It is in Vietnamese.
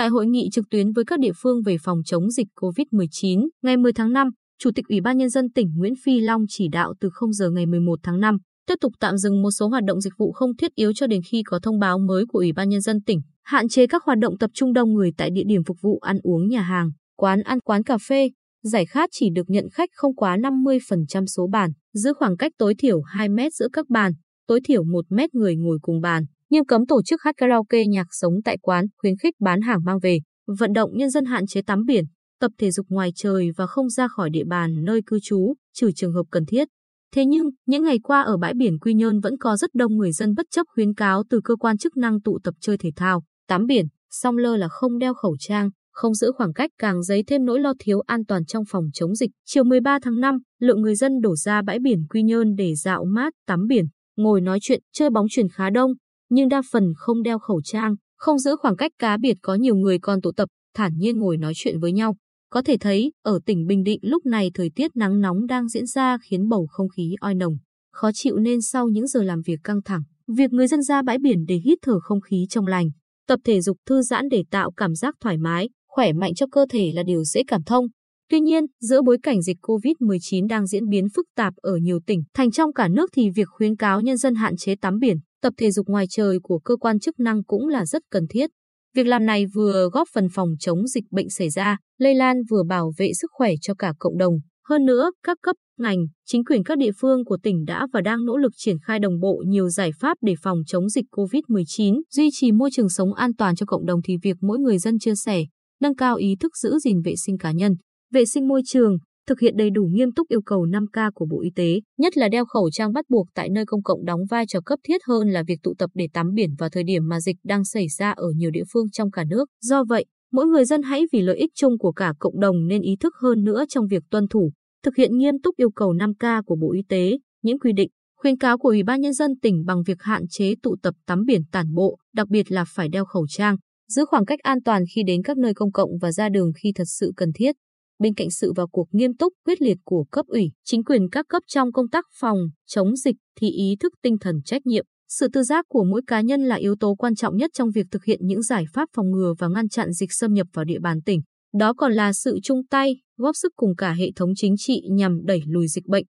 Tại hội nghị trực tuyến với các địa phương về phòng chống dịch COVID-19, ngày 10 tháng 5, Chủ tịch Ủy ban Nhân dân tỉnh Nguyễn Phi Long chỉ đạo từ 0 giờ ngày 11 tháng 5, tiếp tục tạm dừng một số hoạt động dịch vụ không thiết yếu cho đến khi có thông báo mới của Ủy ban Nhân dân tỉnh, hạn chế các hoạt động tập trung đông người tại địa điểm phục vụ ăn uống nhà hàng, quán ăn quán cà phê, giải khát chỉ được nhận khách không quá 50% số bàn, giữ khoảng cách tối thiểu 2 mét giữa các bàn, tối thiểu 1 mét người ngồi cùng bàn, nghiêm cấm tổ chức hát karaoke nhạc sống tại quán, khuyến khích bán hàng mang về, vận động nhân dân hạn chế tắm biển, tập thể dục ngoài trời và không ra khỏi địa bàn nơi cư trú, trừ trường hợp cần thiết. Thế nhưng, những ngày qua ở bãi biển Quy Nhơn vẫn có rất đông người dân bất chấp khuyến cáo từ cơ quan chức năng tụ tập chơi thể thao, tắm biển, song lơ là không đeo khẩu trang, không giữ khoảng cách càng dấy thêm nỗi lo thiếu an toàn trong phòng chống dịch. Chiều 13 tháng 5, lượng người dân đổ ra bãi biển Quy Nhơn để dạo mát, tắm biển, ngồi nói chuyện, chơi bóng truyền khá đông, nhưng đa phần không đeo khẩu trang, không giữ khoảng cách cá biệt có nhiều người còn tụ tập, thản nhiên ngồi nói chuyện với nhau. Có thể thấy, ở tỉnh Bình Định lúc này thời tiết nắng nóng đang diễn ra khiến bầu không khí oi nồng, khó chịu nên sau những giờ làm việc căng thẳng, việc người dân ra bãi biển để hít thở không khí trong lành, tập thể dục thư giãn để tạo cảm giác thoải mái, khỏe mạnh cho cơ thể là điều dễ cảm thông. Tuy nhiên, giữa bối cảnh dịch COVID-19 đang diễn biến phức tạp ở nhiều tỉnh, thành trong cả nước thì việc khuyến cáo nhân dân hạn chế tắm biển, tập thể dục ngoài trời của cơ quan chức năng cũng là rất cần thiết. Việc làm này vừa góp phần phòng chống dịch bệnh xảy ra, lây lan vừa bảo vệ sức khỏe cho cả cộng đồng. Hơn nữa, các cấp, ngành, chính quyền các địa phương của tỉnh đã và đang nỗ lực triển khai đồng bộ nhiều giải pháp để phòng chống dịch COVID-19, duy trì môi trường sống an toàn cho cộng đồng thì việc mỗi người dân chia sẻ, nâng cao ý thức giữ gìn vệ sinh cá nhân, vệ sinh môi trường, thực hiện đầy đủ nghiêm túc yêu cầu 5K của Bộ Y tế, nhất là đeo khẩu trang bắt buộc tại nơi công cộng đóng vai trò cấp thiết hơn là việc tụ tập để tắm biển vào thời điểm mà dịch đang xảy ra ở nhiều địa phương trong cả nước. Do vậy, mỗi người dân hãy vì lợi ích chung của cả cộng đồng nên ý thức hơn nữa trong việc tuân thủ, thực hiện nghiêm túc yêu cầu 5K của Bộ Y tế, những quy định, khuyến cáo của Ủy ban Nhân dân tỉnh bằng việc hạn chế tụ tập tắm biển tản bộ, đặc biệt là phải đeo khẩu trang, giữ khoảng cách an toàn khi đến các nơi công cộng và ra đường khi thật sự cần thiết. Bên cạnh sự vào cuộc nghiêm túc, quyết liệt của cấp ủy, chính quyền các cấp trong công tác phòng, chống dịch thì ý thức tinh thần trách nhiệm, sự tự giác của mỗi cá nhân là yếu tố quan trọng nhất trong việc thực hiện những giải pháp phòng ngừa và ngăn chặn dịch xâm nhập vào địa bàn tỉnh. Đó còn là sự chung tay, góp sức cùng cả hệ thống chính trị nhằm đẩy lùi dịch bệnh.